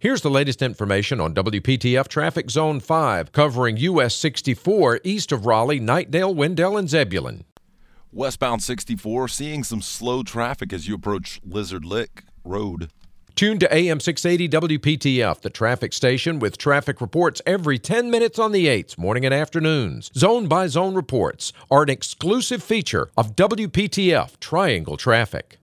Here's the latest information on WPTF Traffic Zone 5, covering US 64 east of Raleigh, Knightdale, Wendell, and Zebulon. Westbound 64 seeing some slow traffic as you approach Lizard Lick Road. Tune to AM 680 WPTF, the traffic station with traffic reports every 10 minutes on the 8s, morning and afternoons. Zone by zone reports are an exclusive feature of WPTF Triangle Traffic.